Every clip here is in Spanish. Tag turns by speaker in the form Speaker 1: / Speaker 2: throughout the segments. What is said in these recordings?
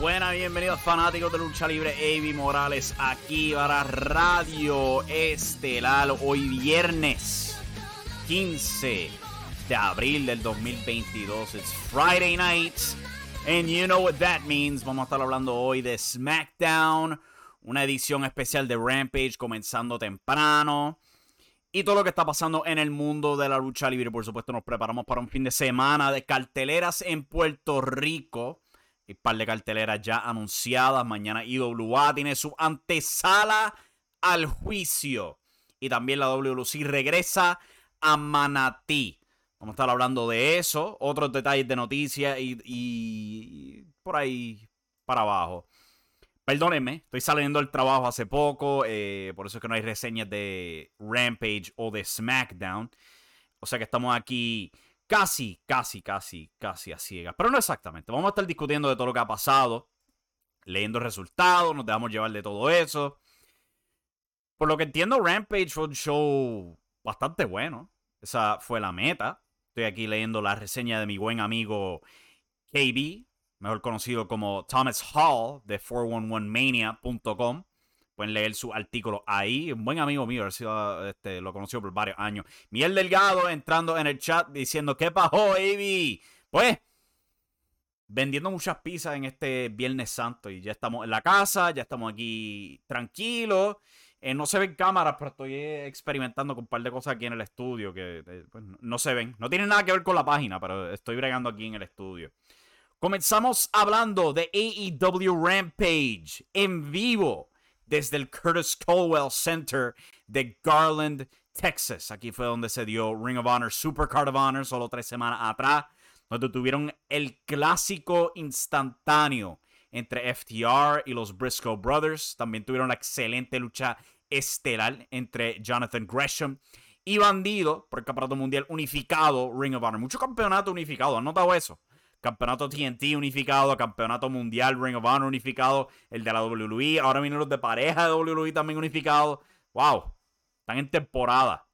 Speaker 1: Buenas, bienvenidos fanáticos de lucha libre. Avi Morales aquí para Radio Estelar. Hoy viernes 15 de abril del 2022. It's Friday night. And you know what that means. Vamos a estar hablando hoy de SmackDown. Una edición especial de Rampage comenzando temprano. Y todo lo que está pasando en el mundo de la lucha libre. Por supuesto, nos preparamos para un fin de semana de carteleras en Puerto Rico un par de carteleras ya anunciadas. Mañana IWA tiene su antesala al juicio. Y también la WLC regresa a Manatí. Vamos a estar hablando de eso, otros detalles de noticias y, por ahí para abajo. Perdónenme, estoy saliendo del trabajo hace poco, eh, por eso es que no hay reseñas de Rampage o de SmackDown. O sea que estamos aquí casi, casi, casi, casi a ciegas. Pero no exactamente. Vamos a estar discutiendo de todo lo que ha pasado, leyendo resultados, nos dejamos llevar de todo eso. Por lo que entiendo, Rampage fue un show bastante bueno. Esa fue la meta. Estoy aquí leyendo la reseña de mi buen amigo KB, mejor conocido como Thomas Hall de 411mania.com. Pueden leer su artículo ahí. Un buen amigo mío, este, lo conoció por varios años. Miguel Delgado entrando en el chat diciendo, ¿qué pasó, Avi? Pues, vendiendo muchas pizzas en este Viernes Santo. Y ya estamos en la casa, ya estamos aquí tranquilos. Eh, no se ven cámaras, pero estoy experimentando con un par de cosas aquí en el estudio que eh, pues, no se ven. No tienen nada que ver con la página, pero estoy bregando aquí en el estudio. Comenzamos hablando de AEW Rampage en vivo desde el Curtis Colwell Center de Garland, Texas. Aquí fue donde se dio Ring of Honor, Super Card of Honor, solo tres semanas atrás, donde tuvieron el clásico instantáneo entre FTR y los Briscoe Brothers. También tuvieron la excelente lucha estelar entre Jonathan Gresham y Bandido por el campeonato mundial unificado Ring of Honor. Mucho campeonato unificado, ¿han notado eso? Campeonato TNT unificado, campeonato mundial Ring of Honor unificado, el de la WWE, ahora vienen los de pareja de WWE también unificados. ¡Wow! Están en temporada.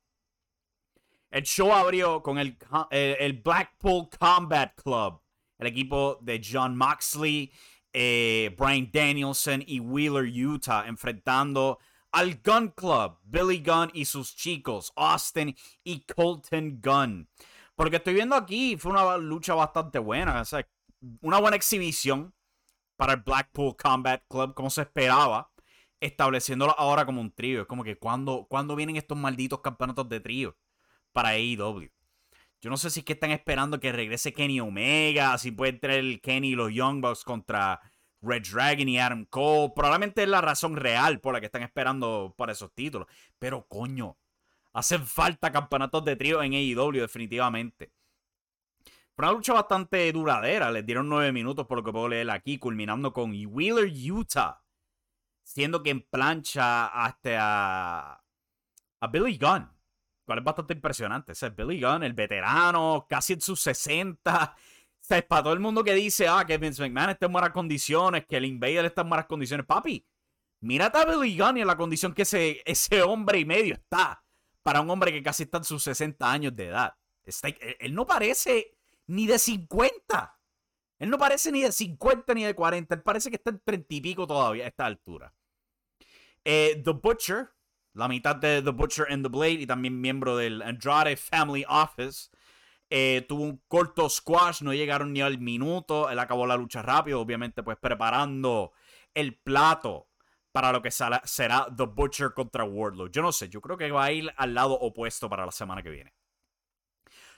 Speaker 1: El show abrió con el, el, Blackpool Combat Club, el equipo de John Moxley, eh, Brian Danielson y Wheeler Utah, enfrentando al Gun Club, Billy Gunn y sus chicos, Austin y Colton Gunn. Porque estoy viendo aquí, fue una lucha bastante buena. Una buena exhibición para el Blackpool Combat Club, como se esperaba, estableciéndolo ahora como un trío. Es como que cuando, cuando vienen estos malditos campeonatos de trío para AEW. Yo no sé si es que están esperando que regrese Kenny Omega, si puede entrar el Kenny y los Young Bucks contra Red Dragon y Adam Cole. Probablemente es la razón real por la que están esperando para esos títulos. Pero coño, Hacen falta campeonatos de trío en AEW, definitivamente. Fue una lucha bastante duradera. Les dieron nueve minutos, por lo que puedo leer aquí, culminando con Wheeler Utah. Siendo que en plancha hasta a, Billy Gunn. Cual es bastante impresionante. Ese es Billy Gunn, el veterano, casi en sus 60. O para todo el mundo que dice, ah, que Vince McMahon está en buenas condiciones, que el Invader está en buenas condiciones. Papi, mírate a Billy Gunn y en la condición que ese, ese hombre y medio está para un hombre que casi está en sus 60 años de edad. él no parece ni de 50. Él no parece ni de 50 ni de 40. Él parece que está en 30 y pico todavía a esta altura. Eh, the Butcher, la mitad de The Butcher and the Blade y también miembro del Andrade Family Office, eh, tuvo un corto squash, no llegaron ni al minuto. Él acabó la lucha rápido, obviamente, pues preparando el plato para lo que será The Butcher contra Wardlow. Yo no sé, yo creo que va a ir al lado opuesto para la semana que viene.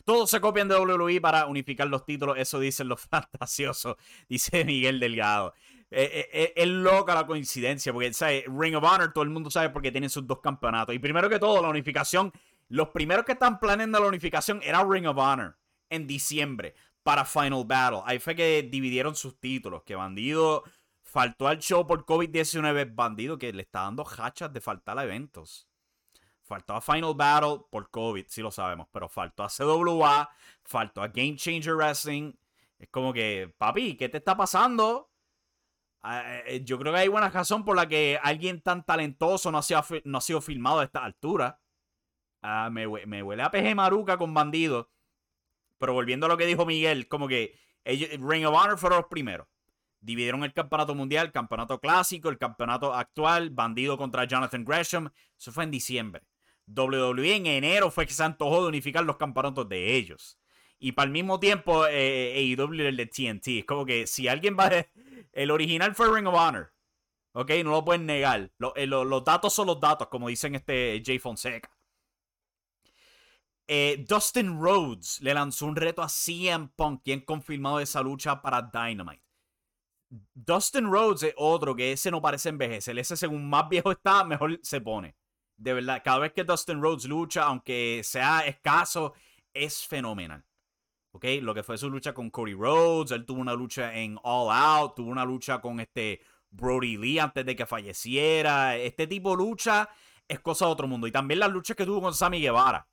Speaker 1: Todos se copian de WWE para unificar los títulos, eso dicen los fantasiosos, dice Miguel Delgado. Eh, eh, eh, es loca la coincidencia, porque ¿sabes? Ring of Honor todo el mundo sabe porque tienen sus dos campeonatos. Y primero que todo, la unificación, los primeros que están planeando la unificación era Ring of Honor en diciembre para Final Battle. Ahí fue que dividieron sus títulos, que Bandido Faltó al show por COVID-19 bandido que le está dando hachas de faltar a eventos. Faltó a Final Battle por COVID, sí lo sabemos, pero faltó a CWA, faltó a Game Changer Wrestling. Es como que, papi, ¿qué te está pasando? Ah, eh, eh, yo creo que hay buena razón por la que alguien tan talentoso no ha sido, no ha sido filmado a esta altura. Ah, me, me, huele a PG Maruca con bandido. Pero volviendo a lo que dijo Miguel, como que ellos, Ring of Honor fueron los primeros. Dividieron el campeonato mundial, campeonato clásico, el campeonato actual, Bandido contra Jonathan Gresham. Eso fue en diciembre. WWE en enero fue que se antojó de unificar los campeonatos de ellos. Y para el mismo tiempo, eh, AEW el de TNT. Es como que si alguien va. El original fue Ring of Honor. Ok, no lo pueden negar. Eh, los datos son los datos, como dicen este Jay Fonseca. Eh, Dustin Rhodes le lanzó un reto a CM Punk, quien confirmado esa lucha para Dynamite. Dustin Rhodes es otro que ese no parece envejecer. Ese, según más viejo está, mejor se pone. De verdad, cada vez que Dustin Rhodes lucha, aunque sea escaso, es fenomenal. ¿Ok? Lo que fue su lucha con Cody Rhodes, él tuvo una lucha en All Out, tuvo una lucha con este Brody Lee antes de que falleciera. Este tipo de lucha es cosa de otro mundo. Y también las luchas que tuvo con Sammy Guevara.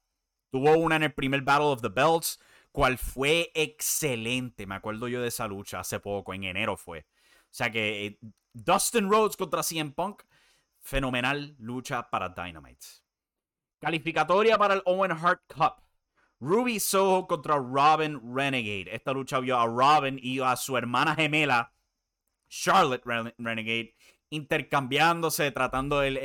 Speaker 1: Tuvo una en el primer Battle of the Belts, cual fue excelente. Me acuerdo yo de esa lucha hace poco, en enero fue. O sea que eh, Dustin Rhodes contra CM Punk, fenomenal lucha para Dynamite. Calificatoria para el Owen Hart Cup. Ruby Soho contra Robin Renegade. Esta lucha vio a Robin y a su hermana gemela Charlotte Renegade intercambiándose, tratando el,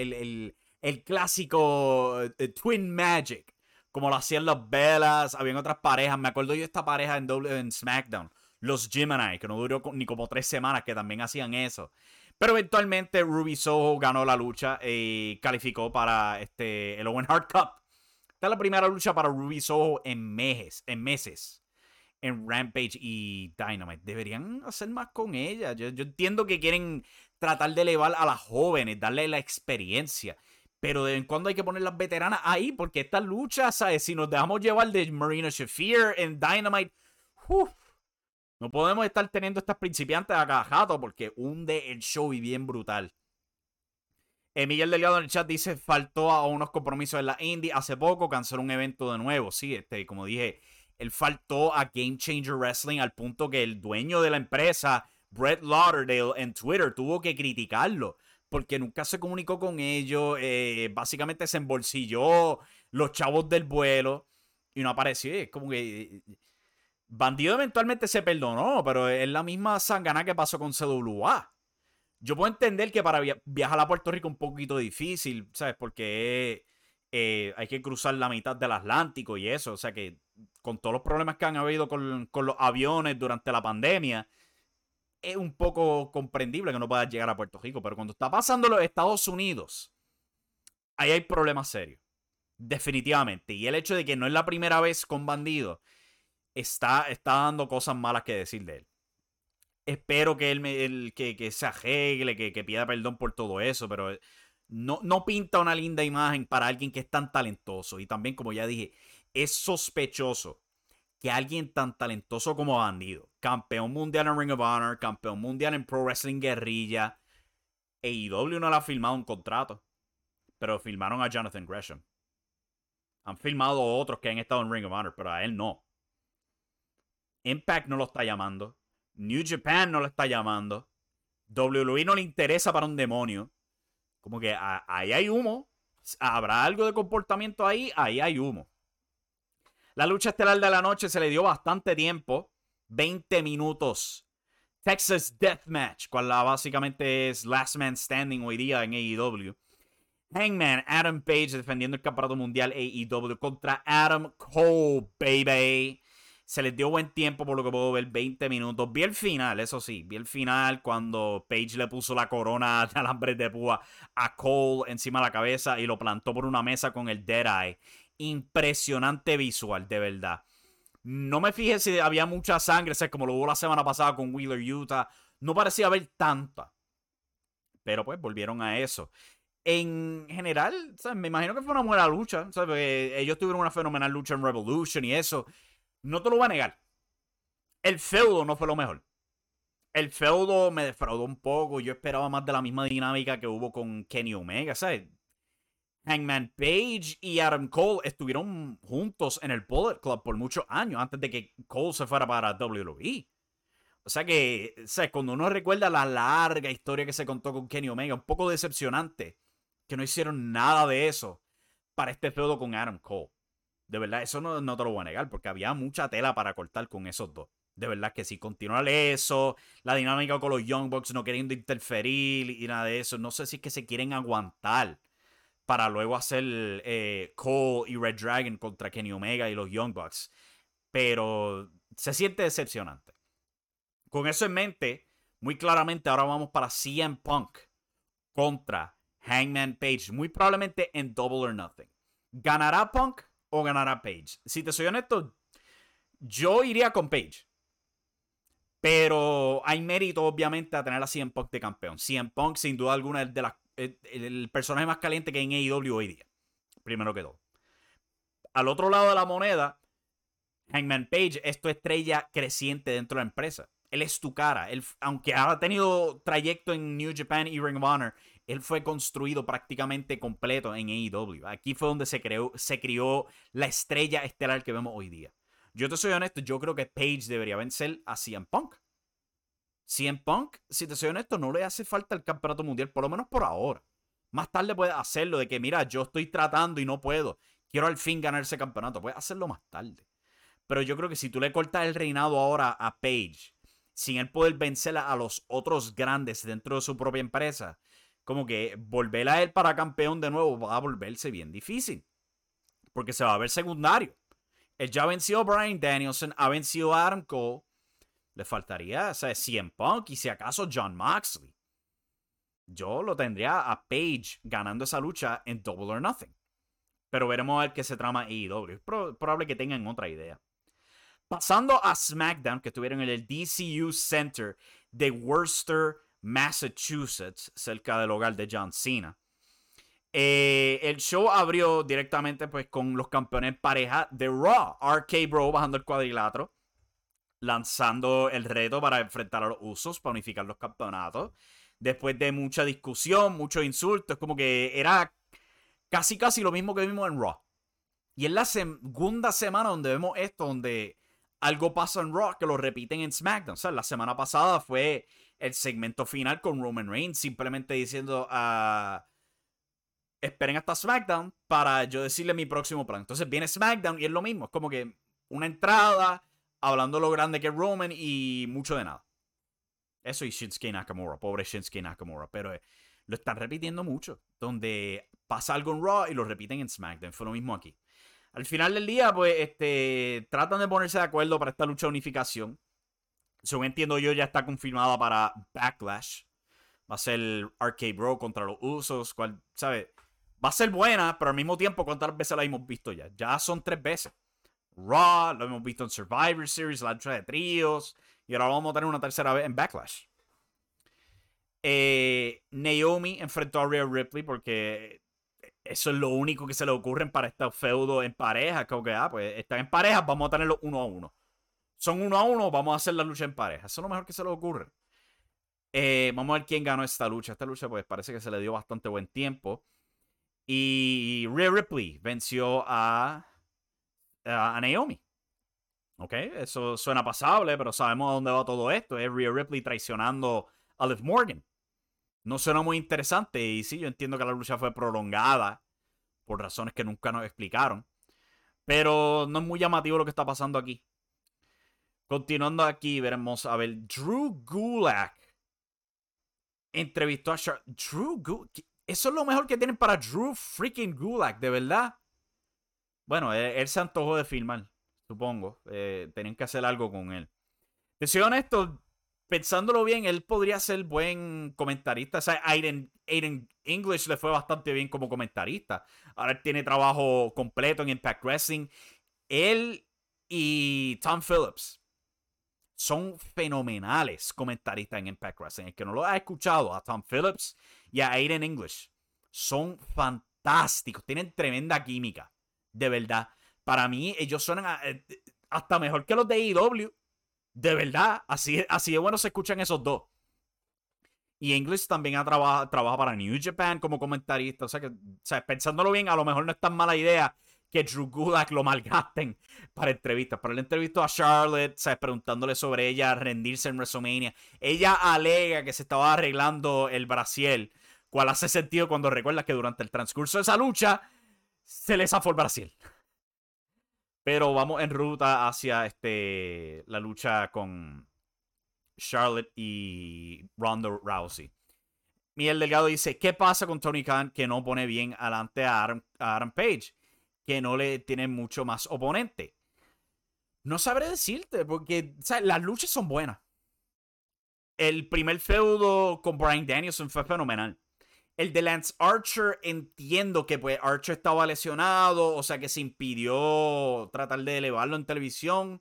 Speaker 1: el, clásico eh, Twin Magic, como lo hacían los Bellas, habían otras parejas, me acuerdo yo de esta pareja en, w, en SmackDown, los Gemini, que no duró ni como tres semanas, que también hacían eso. Pero eventualmente Ruby Soho ganó la lucha y calificó para este, el Owen Hart Cup. Esta es la primera lucha para Ruby Soho en meses. En meses en Rampage y Dynamite. Deberían hacer más con ella. Yo, entiendo que quieren tratar de elevar a las jóvenes, darle la experiencia. Pero de vez en cuando hay que poner las veteranas ahí, porque esta lucha, ¿sabes? Si nos dejamos llevar de Marina Shafir en Dynamite, no podemos estar teniendo estas principiantes a jato porque hunde el show y bien brutal. Eh, Miguel Delgado en el chat dice: faltó a unos compromisos en la Indie. Hace poco canceló un evento de nuevo. Sí, este, como dije, él faltó a Game Changer Wrestling al punto que el dueño de la empresa, Brett Lauderdale, en Twitter tuvo que criticarlo porque nunca se comunicó con ellos, eh, básicamente se embolsilló los chavos del vuelo y no apareció. Es como que Bandido eventualmente se perdonó, pero es la misma sangana que pasó con CWA. Yo puedo entender que para viajar a Puerto Rico es un poquito difícil, ¿sabes? Porque eh, hay que cruzar la mitad del Atlántico y eso. O sea que con todos los problemas que han habido con, los aviones durante la pandemia, es un poco comprendible que no puedas llegar a Puerto Rico. Pero cuando está pasando en los Estados Unidos, ahí hay problemas serios. Definitivamente. Y el hecho de que no es la primera vez con bandidos, está, está dando cosas malas que decir de él. Espero que él, que, que, se arregle, que, que pida perdón por todo eso, pero no, no pinta una linda imagen para alguien que es tan talentoso. Y también, como ya dije, es sospechoso que alguien tan talentoso como Bandido, campeón mundial en Ring of Honor, campeón mundial en Pro Wrestling Guerrilla, AEW no le ha firmado un contrato, pero firmaron a Jonathan Gresham. Han firmado otros que han estado en Ring of Honor, pero a él no. Impact no lo está llamando. New Japan no lo está llamando. WWE no le interesa para un demonio. Como que ahí hay humo. Habrá algo de comportamiento ahí, ahí hay humo. La lucha estelar de la noche se le dio bastante tiempo. 20 minutos. Texas Deathmatch, cual básicamente es Last Man Standing hoy día en AEW. Hangman Adam Page defendiendo el campeonato mundial AEW contra Adam Cole, baby. Se les dio buen tiempo por lo que puedo ver, 20 minutos. Vi el final, eso sí, vi el final cuando Page le puso la corona de alambre de púa a Cole encima de la cabeza y lo plantó por una mesa con el Dead Eye impresionante visual, de verdad. No me fijé si había mucha sangre, sé, como lo hubo la semana pasada con Wheeler Utah. No parecía haber tanta. Pero pues volvieron a eso. En general, me imagino que fue una buena lucha. ellos tuvieron una fenomenal lucha en Revolution y eso. No te lo voy a negar. El feudo no fue lo mejor. El feudo me defraudó un poco. Yo esperaba más de la misma dinámica que hubo con Kenny Omega. ¿sabes? Hangman Page y Adam Cole estuvieron juntos en el Bullet Club por muchos años antes de que Cole se fuera para WWE. O sea que, o cuando uno recuerda la larga historia que se contó con Kenny Omega, un poco decepcionante que no hicieron nada de eso para este feudo con Adam Cole. De verdad, eso no, no te lo voy a negar, porque había mucha tela para cortar con esos dos. De verdad que si continuar eso, la dinámica con los Young Bucks no queriendo interferir y nada de eso, no sé si es que se quieren aguantar para luego hacer eh, Cole y Red Dragon contra Kenny Omega y los Young Bucks. Pero se siente decepcionante. Con eso en mente, muy claramente ahora vamos para CM Punk contra Hangman Page. Muy probablemente en Double or Nothing. ¿Ganará Punk o ganará Page? Si te soy honesto, yo iría con Page. Pero hay mérito, obviamente, a tener a CM Punk de campeón. CM Punk, sin duda alguna, es de el, personaje más caliente que hay en AEW hoy día. Primero que todo. Al otro lado de la moneda, Hangman Page es tu estrella creciente dentro de la empresa. Él es tu cara. Él, aunque ha tenido trayecto en New Japan y Ring of Honor, él fue construido prácticamente completo en AEW. Aquí fue donde se, creó, se crió la estrella estelar que vemos hoy día. Yo te soy honesto, yo creo que Page debería vencer a CM Punk. CM Punk, si te soy honesto, no le hace falta el campeonato mundial, por lo menos por ahora. Más tarde puede hacerlo, de que mira, yo estoy tratando y no puedo. Quiero al fin ganar ese campeonato. Puede hacerlo más tarde. Pero yo creo que si tú le cortas el reinado ahora a Page, sin él poder vencer a los otros grandes dentro de su propia empresa, como que volver a él para campeón de nuevo va a volverse bien difícil. Porque se va a ver secundario. Él ya venció a Brian Danielson, ha vencido a Adam. Le faltaría, o sea, CM Punk y si acaso John Moxley. Yo lo tendría a Page ganando esa lucha en Double or Nothing. Pero veremos a ver qué se trama AEW. Es probable que tengan otra idea. Pasando a SmackDown, que estuvieron en el DCU Center de Worcester, Massachusetts, cerca del hogar de John Cena. Eh, el show abrió directamente pues con los campeones pareja de Raw. RK Bro bajando el cuadrilátero. Lanzando el reto para enfrentar a los usos, para unificar los campeonatos. Después de mucha discusión, muchos insultos, como que era casi casi lo mismo que vimos en Raw. Y es la segunda semana donde vemos esto, donde algo pasa en Raw que lo repiten en SmackDown. O sea, la semana pasada fue el segmento final con Roman Reigns simplemente diciendo a... esperen hasta SmackDown para yo decirle mi próximo plan. Entonces viene SmackDown y es lo mismo. Es como que una entrada hablando lo grande que es Roman y mucho de nada. Eso y Shinsuke Nakamura. Pobre Shinsuke Nakamura. Pero eh, lo están repitiendo mucho. Donde pasa algo en Raw y lo repiten en SmackDown. Fue lo mismo aquí. Al final del día, pues, este, tratan de ponerse de acuerdo para esta lucha de unificación según entiendo yo, ya está confirmada para Backlash. Va a ser Arcade Bro contra los Usos. Cual, ¿sabe? Va a ser buena, pero al mismo tiempo, ¿cuántas veces la hemos visto ya? Ya son tres veces. Raw, lo hemos visto en Survivor Series, la lucha de tríos. Y ahora vamos a tener una tercera vez en Backlash. Eh, Naomi enfrentó a Rhea Ripley porque eso es lo único que se le ocurre para este feudo en pareja. Como que, ah, pues están en pareja, vamos a tenerlo uno a uno son uno a uno, vamos a hacer la lucha en pareja. Eso es lo mejor que se le ocurre. Eh, vamos a ver quién ganó esta lucha. Esta lucha, pues parece que se le dio bastante buen tiempo. Y Rhea Ripley venció a, a Naomi. Ok, eso suena pasable, pero sabemos a dónde va todo esto. Es Ripley traicionando a Liv Morgan. No suena muy interesante. Y sí, yo entiendo que la lucha fue prolongada por razones que nunca nos explicaron. Pero no es muy llamativo lo que está pasando aquí. Continuando aquí, veremos a ver Drew Gulak entrevistó a Drew Gulak. Eso es lo mejor que tienen para Drew freaking Gulak, de verdad. Bueno, él, se antojó de filmar, supongo. Eh, tenían que hacer algo con él. Te soy honesto, pensándolo bien, él podría ser buen comentarista. O sea, Aiden, English le fue bastante bien como comentarista. Ahora tiene trabajo completo en Impact Wrestling. Él y Tom Phillips son fenomenales comentaristas en Impact Wrestling. El que no lo ha escuchado, a Tom Phillips y a Aiden English, son fantásticos. Tienen tremenda química. De verdad. Para mí, ellos suenan eh, hasta mejor que los de AEW. De verdad. Así, así de bueno se escuchan esos dos. Y English también ha trabajado para New Japan como comentarista. O sea que, o pensándolo bien, a lo mejor no es tan mala idea que Drew Gulak lo malgasten para entrevistas. Para el entrevistó a Charlotte, ¿sabes? preguntándole sobre ella rendirse en WrestleMania. Ella alega que se estaba arreglando el Brasil, cual hace sentido cuando recuerdas que durante el transcurso de esa lucha se le zafó el Brasil. Pero vamos en ruta hacia este, la lucha con Charlotte y Ronda Rousey. Miguel Delgado dice, ¿qué pasa con Tony Khan que no pone bien adelante a Adam, Page? Que no le tiene mucho más oponente. No sabré decirte, porque las luchas son buenas. El primer feudo con Brian Danielson fue fenomenal. El de Lance Archer, entiendo que pues Archer estaba lesionado, o sea que se impidió tratar de elevarlo en televisión.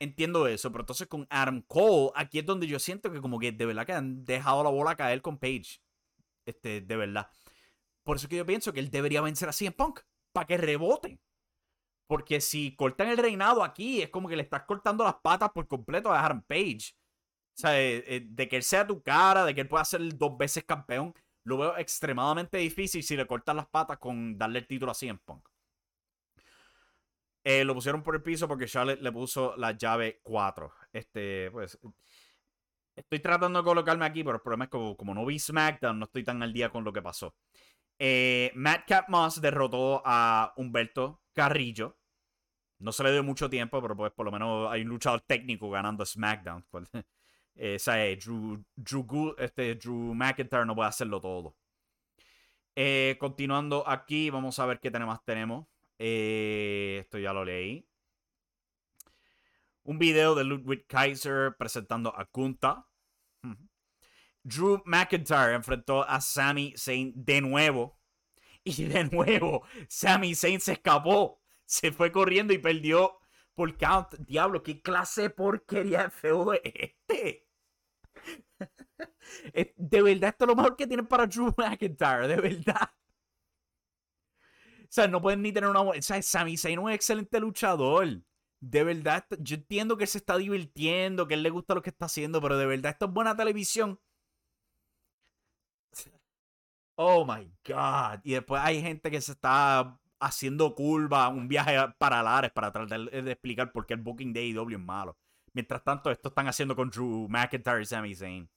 Speaker 1: Entiendo eso, pero entonces con Adam Cole, aquí es donde yo siento que como que de verdad que han dejado la bola caer con Page. Este, de verdad. Por eso que yo pienso que él debería vencer a en Punk, para que rebote. Porque si cortan el reinado aquí, es como que le estás cortando las patas por completo a Adam Page. O sea, eh, eh, de que él sea tu cara, de que él pueda ser dos veces campeón, lo veo extremadamente difícil si le cortan las patas con darle el título a CM Punk. Eh, lo pusieron por el piso porque Charlotte le puso la llave 4. Este, pues. Estoy tratando de colocarme aquí, pero el problema es que como, no vi SmackDown, no estoy tan al día con lo que pasó. Eh, Madcap Moss derrotó a Humberto Carrillo. No se le dio mucho tiempo, pero pues por lo menos hay un luchador técnico ganando SmackDown. eh, Drew, Drew, este, Drew McIntyre no puede hacerlo todo. Eh, continuando aquí, vamos a ver qué tenemos. tenemos. Eh, esto ya lo leí. Un video de Ludwig Kaiser presentando a Kunta. Drew McIntyre enfrentó a Sami Zayn de nuevo. Y de nuevo, Sami Zayn se escapó. Se fue corriendo y perdió por count. Diablo, qué clase de porquería de feudo es este. De verdad, esto es lo mejor que tienen para Drew McIntyre, de verdad. O sea, no pueden ni tener una. O sea, Sami Zayn es un excelente luchador. De verdad, yo entiendo que él se está divirtiendo, que él le gusta lo que está haciendo, pero de verdad, esto es buena televisión. Oh my God. Y después hay gente que se está haciendo curva, un viaje para Lares para tratar de explicar por qué el booking de AEW es malo. Mientras tanto, esto están haciendo con Drew McIntyre y Sami Zayn.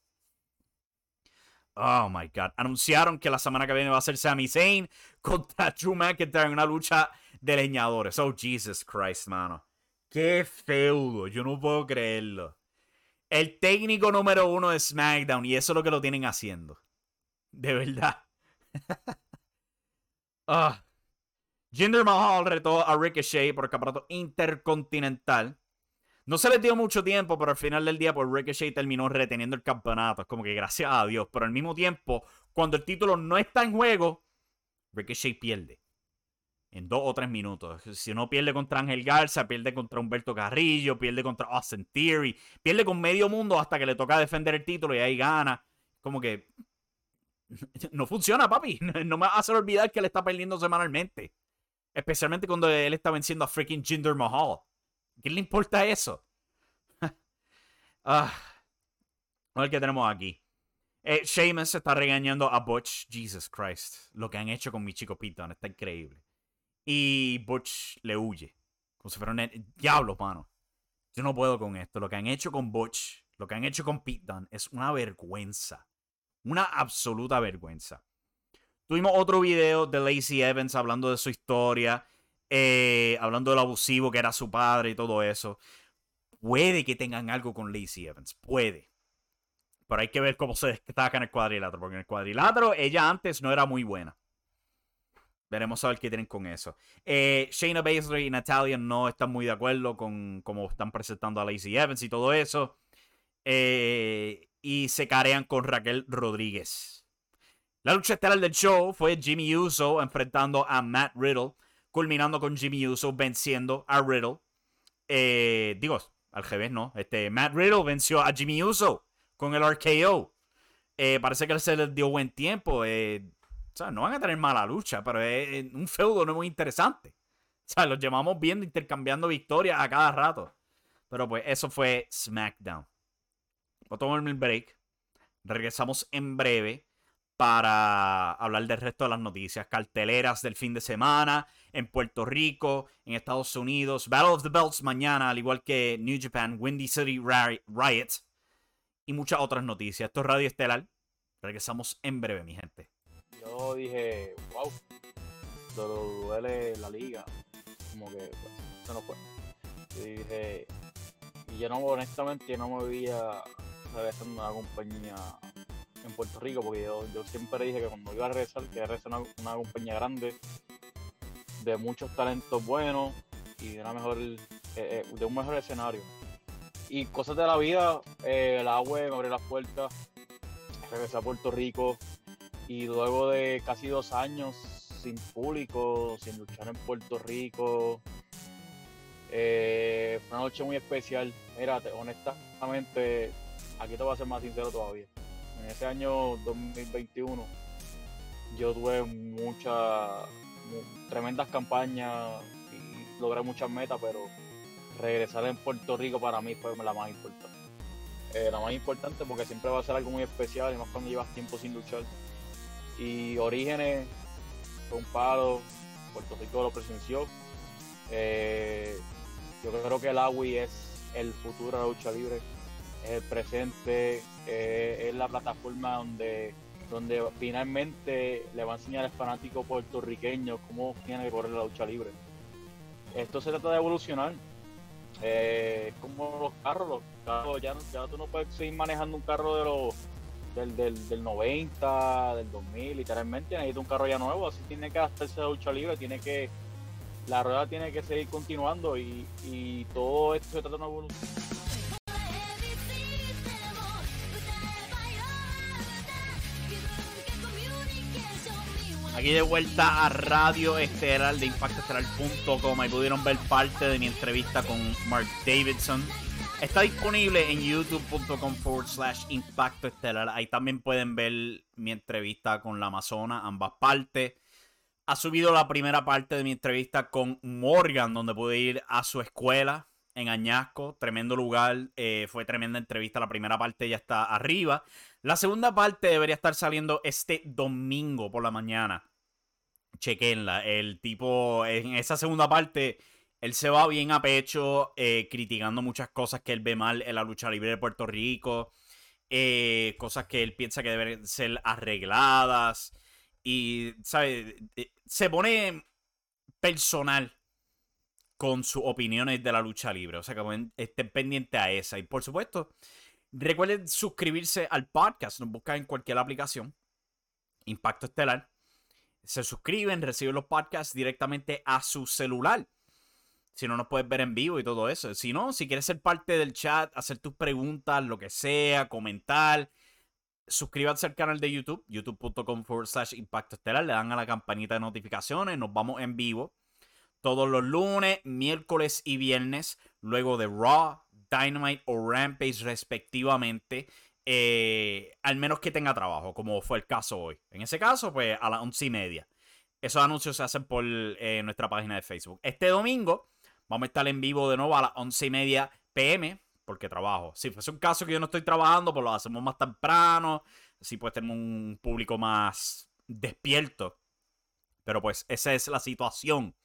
Speaker 1: Oh my God. Anunciaron que la semana que viene va a ser Sami Zayn contra Drew McIntyre en una lucha de leñadores. Oh, Jesus Christ, mano. Qué feudo. Yo no puedo creerlo. El técnico número uno de SmackDown. Y eso es lo que lo tienen haciendo. De verdad. Ah. Jinder Mahal retó a Ricochet por el campeonato intercontinental. No se le dio mucho tiempo, pero al final del día, pues Ricochet terminó reteniendo el campeonato. Es como que gracias a Dios. Pero al mismo tiempo, cuando el título no está en juego, Ricochet pierde. En dos o tres minutos. Si no pierde contra Ángel Garza, pierde contra Humberto Carrillo, pierde contra Austin Theory, pierde con medio mundo hasta que le toca defender el título y ahí gana. Como que no funciona, papi. No me hace olvidar que él está perdiendo semanalmente. Especialmente cuando él está venciendo a freaking Jinder Mahal. ¿Qué le importa eso? ah, a ver qué tenemos aquí. Eh, Sheamus está regañando a Butch. Jesus Christ. Lo que han hecho con mi chico Piton está increíble. Y Butch le huye. Como si fuera un... Diablo, mano. Yo no puedo con esto. Lo que han hecho con Butch, lo que han hecho con Pete es una vergüenza. Una absoluta vergüenza. Tuvimos otro video de Lacey Evans hablando de su historia eh, hablando del abusivo que era su padre y todo eso. Puede que tengan algo con Lacey Evans, puede. Pero hay que ver cómo se destaca en el cuadrilátero, porque en el cuadrilátero ella antes no era muy buena. Veremos a ver qué tienen con eso. Eh, Shayna Baszler y Natalia no están muy de acuerdo con cómo están presentando a Lacey Evans y todo eso. Eh, y se carean con Raquel Rodríguez. La lucha estelar del show fue Jimmy Uso enfrentando a Matt Riddle culminando con Jimmy Uso venciendo a Riddle. Eh, digo, al revés, ¿no? Este, Matt Riddle venció a Jimmy Uso con el RKO. Eh, parece que se les dio buen tiempo. Eh, o sea, no van a tener mala lucha, pero es un feudo no muy interesante. O sea, los llevamos viendo intercambiando victorias a cada rato. Pero pues eso fue SmackDown. Voy a tomarme el break. Regresamos en breve para hablar del resto de las noticias. Carteleras del fin de semana en Puerto Rico, en Estados Unidos. Battle of the Belts mañana, al igual que New Japan, Windy City Riot y muchas otras noticias. Esto es Radio Estelar. Regresamos en breve, mi gente.
Speaker 2: Yo dije, wow, solo duele la liga. como que pues, se nos fue. Y dije, y yo no, honestamente, yo no me veía regresando a una compañía en Puerto Rico, porque yo, siempre dije que cuando iba a regresar, que regresar una, una compañía grande, de muchos talentos buenos y de una mejor eh, eh, un mejor escenario. Y cosas de la vida, eh, el agua me abrió las puertas, regresé a Puerto Rico y luego de casi dos años sin público, sin luchar en Puerto Rico, eh, fue una noche muy especial. Mira, te- honestamente, aquí te voy a ser más sincero todavía. En ese año 2021 yo tuve muchas, mu- tremendas campañas y logré muchas metas, pero regresar en Puerto Rico para mí fue la más importante. Eh, la más importante porque siempre va a ser algo muy especial y más cuando llevas tiempo sin luchar. Y Orígenes fue un palo, Puerto Rico lo presenció. Eh, yo creo que el AWI es el futuro de la lucha libre, el presente, eh, es la plataforma donde, donde finalmente le va a enseñar al fanático puertorriqueño cómo tiene que correr la lucha libre. Esto se trata de evolucionar. Eh, como los carros, los carros ya, tú no puedes seguir manejando un carro de los del, del, del 90, del 2000, literalmente necesita un carro ya nuevo, así tiene que adaptarse a la lucha libre, tiene que la rueda tiene que seguir continuando y, y todo esto se trata de una evolución.
Speaker 1: Aquí de vuelta a Radio Estelar de ImpactoEstelar.com. Ahí pudieron ver parte de mi entrevista con Mark Davidson. Está disponible en youtube.com forward slash Impacto Estelar. Ahí también pueden ver mi entrevista con la Amazona, ambas partes. Ha subido la primera parte de mi entrevista con Morgan, donde pude ir a su escuela en Añasco. Tremendo lugar. eh, fue tremenda entrevista. La primera parte ya está arriba. La segunda parte debería estar saliendo este domingo por la mañana. Chequenla. El tipo, en esa segunda parte, él se va bien a pecho, eh, criticando muchas cosas que él ve mal en la lucha libre de Puerto Rico. eh, cosas que él piensa que deben ser arregladas. Y, ¿sabes? Eh, Se pone personal con sus opiniones de la lucha libre. O sea, que estén pendientes a esa. Y por supuesto, recuerden suscribirse al podcast. Nos buscan en cualquier aplicación. Impacto Estelar. Se suscriben, reciben los podcasts directamente a su celular. Si no nos puedes ver en vivo y todo eso. Si no, si quieres ser parte del chat, hacer tus preguntas, lo que sea, comentar, suscríbanse al canal de YouTube, youtube.com forward slash impacto estelar. Le dan a la campanita de notificaciones. Nos vamos en vivo todos los lunes, miércoles y viernes, luego de Raw, Dynamite o Rampage respectivamente. Eh, al menos que tenga trabajo, como fue el caso hoy. En ese caso, pues a las once y media. Esos anuncios se hacen por eh, nuestra página de Facebook. Este domingo vamos a estar en vivo de nuevo a las once y media pm, porque trabajo. Si fuese un caso que yo no estoy trabajando, pues lo hacemos más temprano. Así pues tenemos un público más despierto. Pero pues esa es la situación.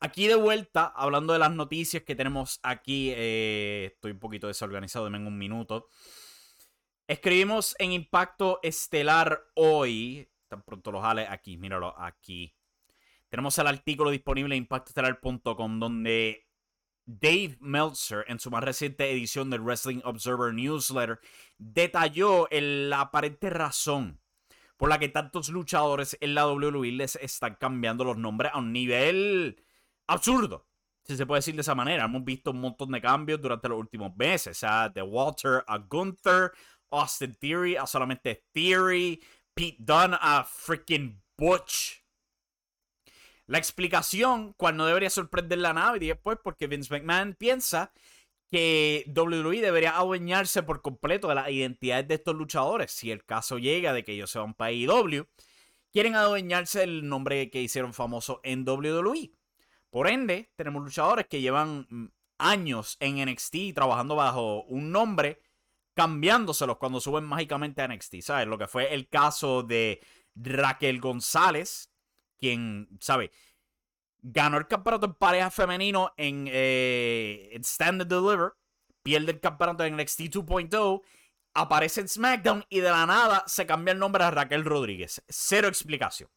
Speaker 1: Aquí de vuelta, hablando de las noticias que tenemos aquí, eh, estoy un poquito desorganizado, denme un minuto. Escribimos en Impacto Estelar hoy, tan pronto lo jale aquí, míralo aquí. Tenemos el artículo disponible en impactoestelar.com donde Dave Meltzer, en su más reciente edición del Wrestling Observer Newsletter, detalló la aparente razón por la que tantos luchadores en la WWE les están cambiando los nombres a un nivel absurdo. Si se puede decir de esa manera. Hemos visto un montón de cambios durante los últimos meses. O sea, de Walter a Gunther, Austin Theory a solamente Theory, Pete Dunne a freaking Butch. La explicación, cual no debería sorprender la nave, después porque Vince McMahon piensa que WWE debería adueñarse por completo de las identidades de estos luchadores. Si el caso llega de que ellos se van para quieren adueñarse del nombre que hicieron famoso en WWE. Por ende, tenemos luchadores que llevan mm, años en NXT trabajando bajo un nombre, cambiándoselos cuando suben mágicamente a NXT. ¿Sabes? Lo que fue el caso de Raquel González, quien, ¿sabe? Ganó el campeonato en pareja femenino en, eh, Stand and Deliver, pierde el campeonato en NXT 2.0, aparece en SmackDown y de la nada se cambia el nombre a Raquel Rodríguez. Cero explicación.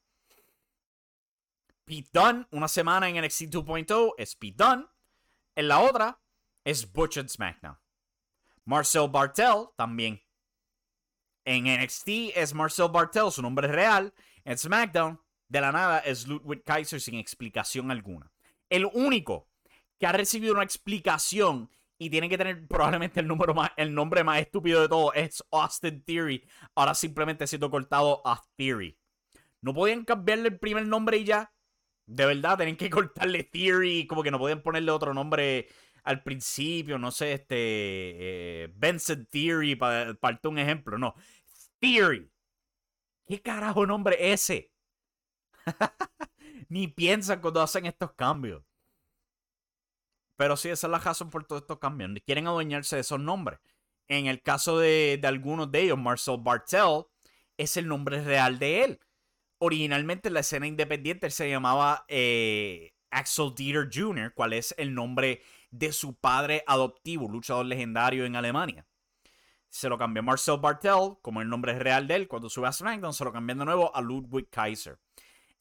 Speaker 1: Pete Dunne, una semana en NXT 2.0 es Pete Dunne. En la otra es Butch and SmackDown. Marcel Bartel también. En NXT es Marcel Bartel, su nombre es real. En SmackDown, de la nada, es Ludwig Kaiser sin explicación alguna. El único que ha recibido una explicación y tiene que tener probablemente el, número más, el nombre más estúpido de todo es Austin Theory. Ahora simplemente sido cortado a Theory. No podían cambiarle el primer nombre y ya. De verdad, tienen que cortarle Theory. Como que no podían ponerle otro nombre al principio. No sé, este. Eh, Benson Theory, para darte un ejemplo. No. Theory. ¿Qué carajo nombre ese? Ni piensan cuando hacen estos cambios. Pero sí, esa es la razón por todos estos cambios. Quieren adueñarse de esos nombres. En el caso de, algunos de ellos, Marcel Bartel es el nombre real de él. Originalmente en la escena independiente se llamaba eh, Axel Dieter Jr., cual es el nombre de su padre adoptivo, luchador legendario en Alemania. Se lo cambió a Marcel Bartel, como el nombre real de él. Cuando sube a SmackDown, se lo cambian de nuevo a Ludwig Kaiser.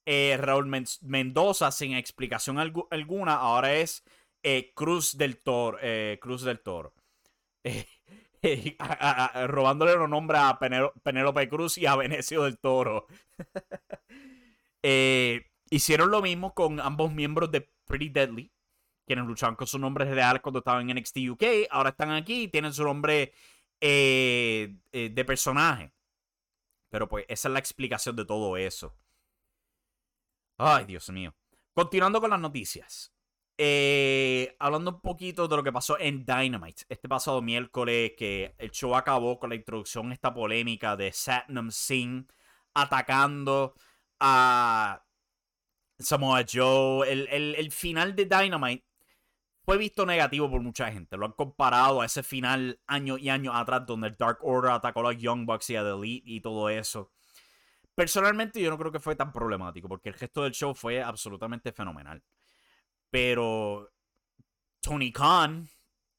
Speaker 1: Eh, Raúl Mendoza, sin explicación alguna, ahora es eh, Cruz del Toro. Eh, Cruz del Toro. robándole los nombres a Penélope Cruz y a Venecio del Toro. hicieron lo mismo con ambos miembros de Pretty Deadly, quienes luchaban con sus nombres reales cuando estaban en NXT UK. Ahora están aquí y tienen su nombre de personaje. Pero pues esa es la explicación de todo eso. Ay, Dios mío. Continuando con las noticias. Eh, hablando un poquito de lo que pasó en Dynamite este pasado miércoles, que el show acabó con la introducción, esta polémica de Satnam Singh atacando a Samoa Joe. El, final de Dynamite fue visto negativo por mucha gente. Lo han comparado a ese final años y años atrás, donde el Dark Order atacó a los Young Bucks y a The Elite y todo eso. Personalmente yo no creo que fue tan problemático porque el gesto del show fue absolutamente fenomenal. Pero Tony Khan,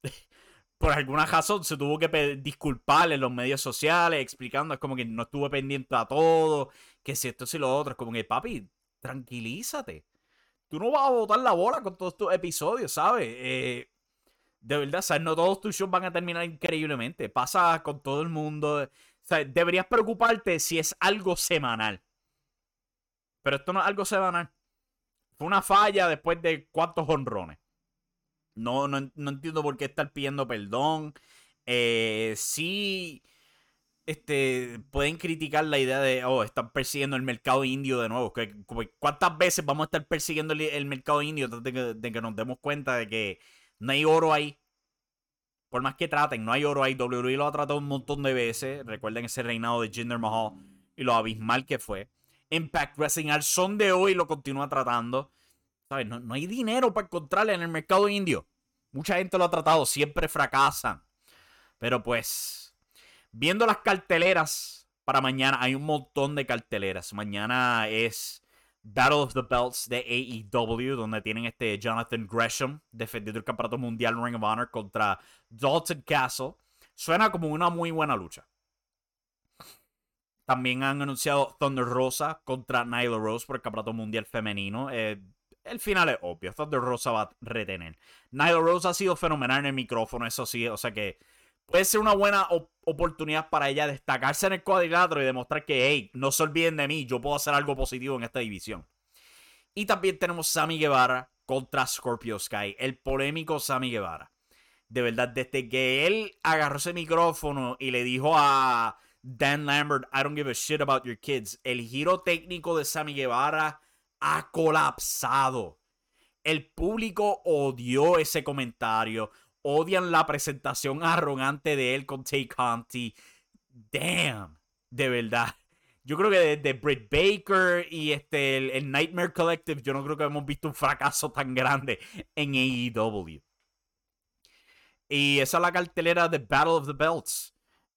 Speaker 1: por alguna razón, se tuvo que disculpar en los medios sociales, explicando, es como que no estuvo pendiente a todo, que si esto y lo otro, es como que, papi, tranquilízate. Tú no vas a botar la bola con todos estos episodios, ¿sabes? Eh, de verdad, ¿sabes? No todos tus shows van a terminar increíblemente. Pasa con todo el mundo. Deberías preocuparte si es algo semanal. Pero esto no es algo semanal. Fue una falla después de cuántos honrones. No, no, entiendo por qué estar pidiendo perdón. Eh, sí, este, pueden criticar la idea de, oh, están persiguiendo el mercado indio de nuevo. ¿Cuántas veces vamos a estar persiguiendo el, mercado indio de que, de que nos demos cuenta de que no hay oro ahí? Por más que traten, no hay oro ahí. WWE lo ha tratado un montón de veces. Recuerden ese reinado de Jinder Mahal y lo abismal que fue. Impact Wrestling al son de hoy lo continúa tratando. ¿Sabes? No, hay dinero para encontrarle en el mercado indio. Mucha gente lo ha tratado, siempre fracasan. Pero pues, viendo las carteleras para mañana, hay un montón de carteleras. Mañana es Battle of the Belts de AEW, donde tienen este Jonathan Gresham defendiendo el campeonato mundial Ring of Honor contra Dalton Castle. Suena como una muy buena lucha. También han anunciado Thunder Rosa contra Nyla Rose por el campeonato mundial femenino. Eh, el final es obvio. Thunder Rosa va a retener. Nyla Rose ha sido fenomenal en el micrófono, eso sí. O sea que puede ser una buena oportunidad para ella destacarse en el cuadrilátero y demostrar que, hey, no se olviden de mí, yo puedo hacer algo positivo en esta división. Y también tenemos Sammy Guevara contra Scorpio Sky, el polémico Sammy Guevara. De verdad, desde que él agarró ese micrófono y le dijo a Dan Lambert, I don't give a shit about your kids, el giro técnico de Sammy Guevara ha colapsado. El público odió ese comentario odian la presentación arrogante de él con Tay Conti. Damn, de verdad. Yo creo que desde Britt Baker y este, el, Nightmare Collective, yo no creo que hemos visto un fracaso tan grande en AEW. Y esa es la cartelera de Battle of the Belts.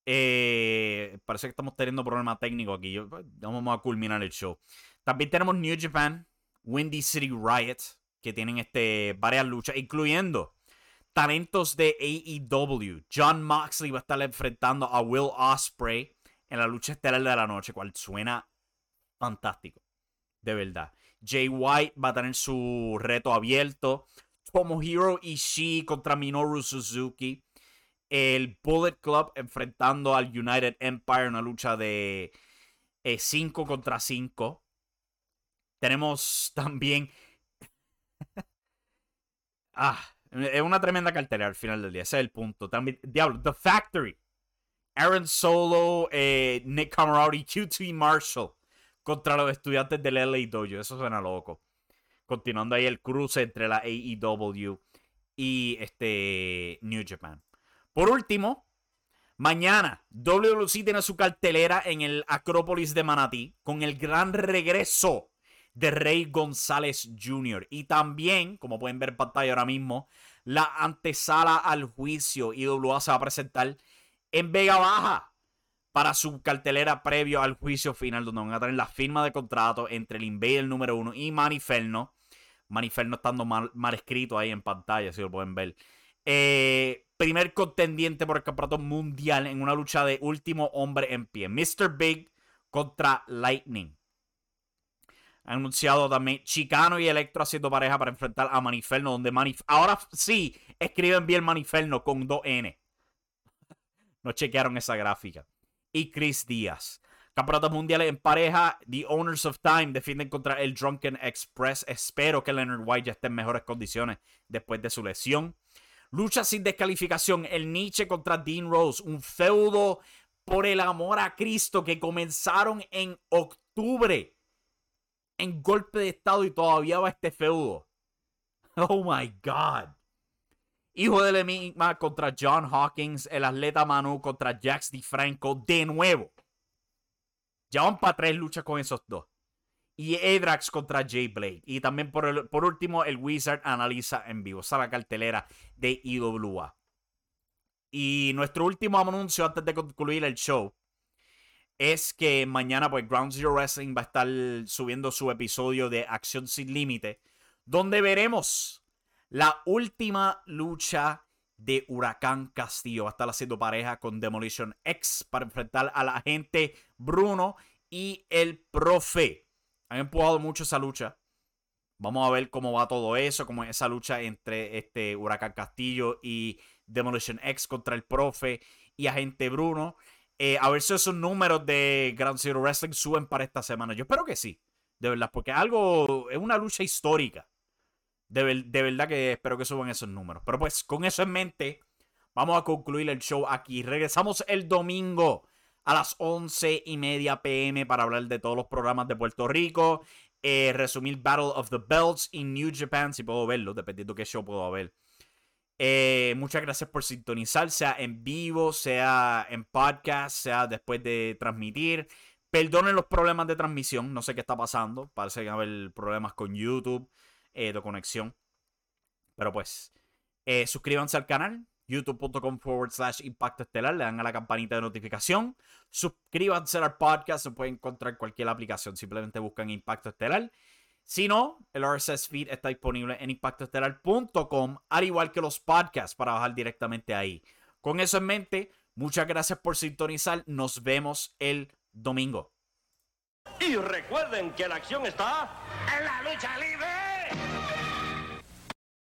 Speaker 1: Eh, parece que estamos teniendo problemas técnicos aquí. vamos a culminar el show. También tenemos New Japan, Windy City Riot, que tienen este, varias luchas, incluyendo talentos de AEW. John Moxley va a estar enfrentando a Will Osprey en la lucha estelar de la noche, cual suena fantástico. De verdad. Jay White va a tener su reto abierto. Tomohiro Ishii contra Minoru Suzuki. El Bullet Club enfrentando al United Empire, una lucha de 5 eh, contra 5. Tenemos también. ah, es una tremenda cartera al final del día. Ese es el punto. También, Diablo, The Factory. Aaron Solo, eh, Nick Camarati, QT Marshall contra los estudiantes del LA Dojo. Eso suena loco. Continuando ahí el cruce entre la AEW y este New Japan. Por último, mañana WLC tiene su cartelera en el Acrópolis de Manatí con el gran regreso de Rey González Jr. Y también, como pueden ver en pantalla ahora mismo, la antesala al juicio IWA se va a presentar en Vega Baja para su cartelera previo al juicio final, donde van a tener la firma de contrato entre el Invader número uno y Maniferno. Maniferno estando mal, escrito ahí en pantalla, si lo pueden ver. Eh, primer contendiente por el campeonato mundial en una lucha de último hombre en pie. Mr. Big contra Lightning. Han anunciado también Chicano y Electro haciendo pareja para enfrentar a Maniferno, donde Manif ahora sí escriben bien Maniferno con dos N. No chequearon esa gráfica. Y Chris Díaz. Campeonatos mundiales en pareja. The Owners of Time defienden contra el Drunken Express. Espero que Leonard White ya esté en mejores condiciones después de su lesión. Lucha sin descalificación. El Nietzsche contra Dean Rose. Un feudo por el amor a Cristo que comenzaron en octubre. En golpe de estado y todavía va este feudo. Oh my God. Hijo del Enigma contra John Hawkins. El atleta Manu contra Jax DiFranco. De nuevo. Ya van para tres luchas con esos dos. Y Edrax contra Jay Blade. Y también por, por último, el Wizard analiza en vivo. Esa la cartelera de IWA. Y nuestro último anuncio antes de concluir el show es que mañana, pues, Ground Zero Wrestling va a estar subiendo su episodio de Acción Sin Límite, donde veremos la última lucha de Huracán Castillo. Va a estar haciendo pareja con Demolition X para enfrentar a la gente Bruno y el profe. Han empujado mucho esa lucha. Vamos a ver cómo va todo eso, cómo es esa lucha entre este Huracán Castillo y Demolition X contra el profe y agente Bruno. Eh, a ver si esos números de Grand Zero Wrestling suben para esta semana. Yo espero que sí, de verdad, porque algo es una lucha histórica. De, verdad que espero que suban esos números. Pero pues con eso en mente, vamos a concluir el show aquí. Regresamos el domingo a las 11 y media pm para hablar de todos los programas de Puerto Rico. Eh, resumir Battle of the Belts in New Japan, si puedo verlo, dependiendo qué show puedo ver. Eh, muchas gracias por sintonizar, sea en vivo, sea en podcast, sea después de transmitir. Perdonen los problemas de transmisión, no sé qué está pasando. Parece que va haber problemas con YouTube. Eh, de conexión. Pero pues, eh, suscríbanse al canal, youtube.com forward slash impacto estelar, le dan a la campanita de notificación, suscríbanse al podcast, se puede encontrar cualquier aplicación, simplemente buscan Impacto Estelar. Si no, el RSS feed está disponible en impactoestelar.com, al igual que los podcasts para bajar directamente ahí. Con eso en mente, muchas gracias por sintonizar, nos vemos el domingo.
Speaker 3: Y recuerden que la acción está en la lucha libre.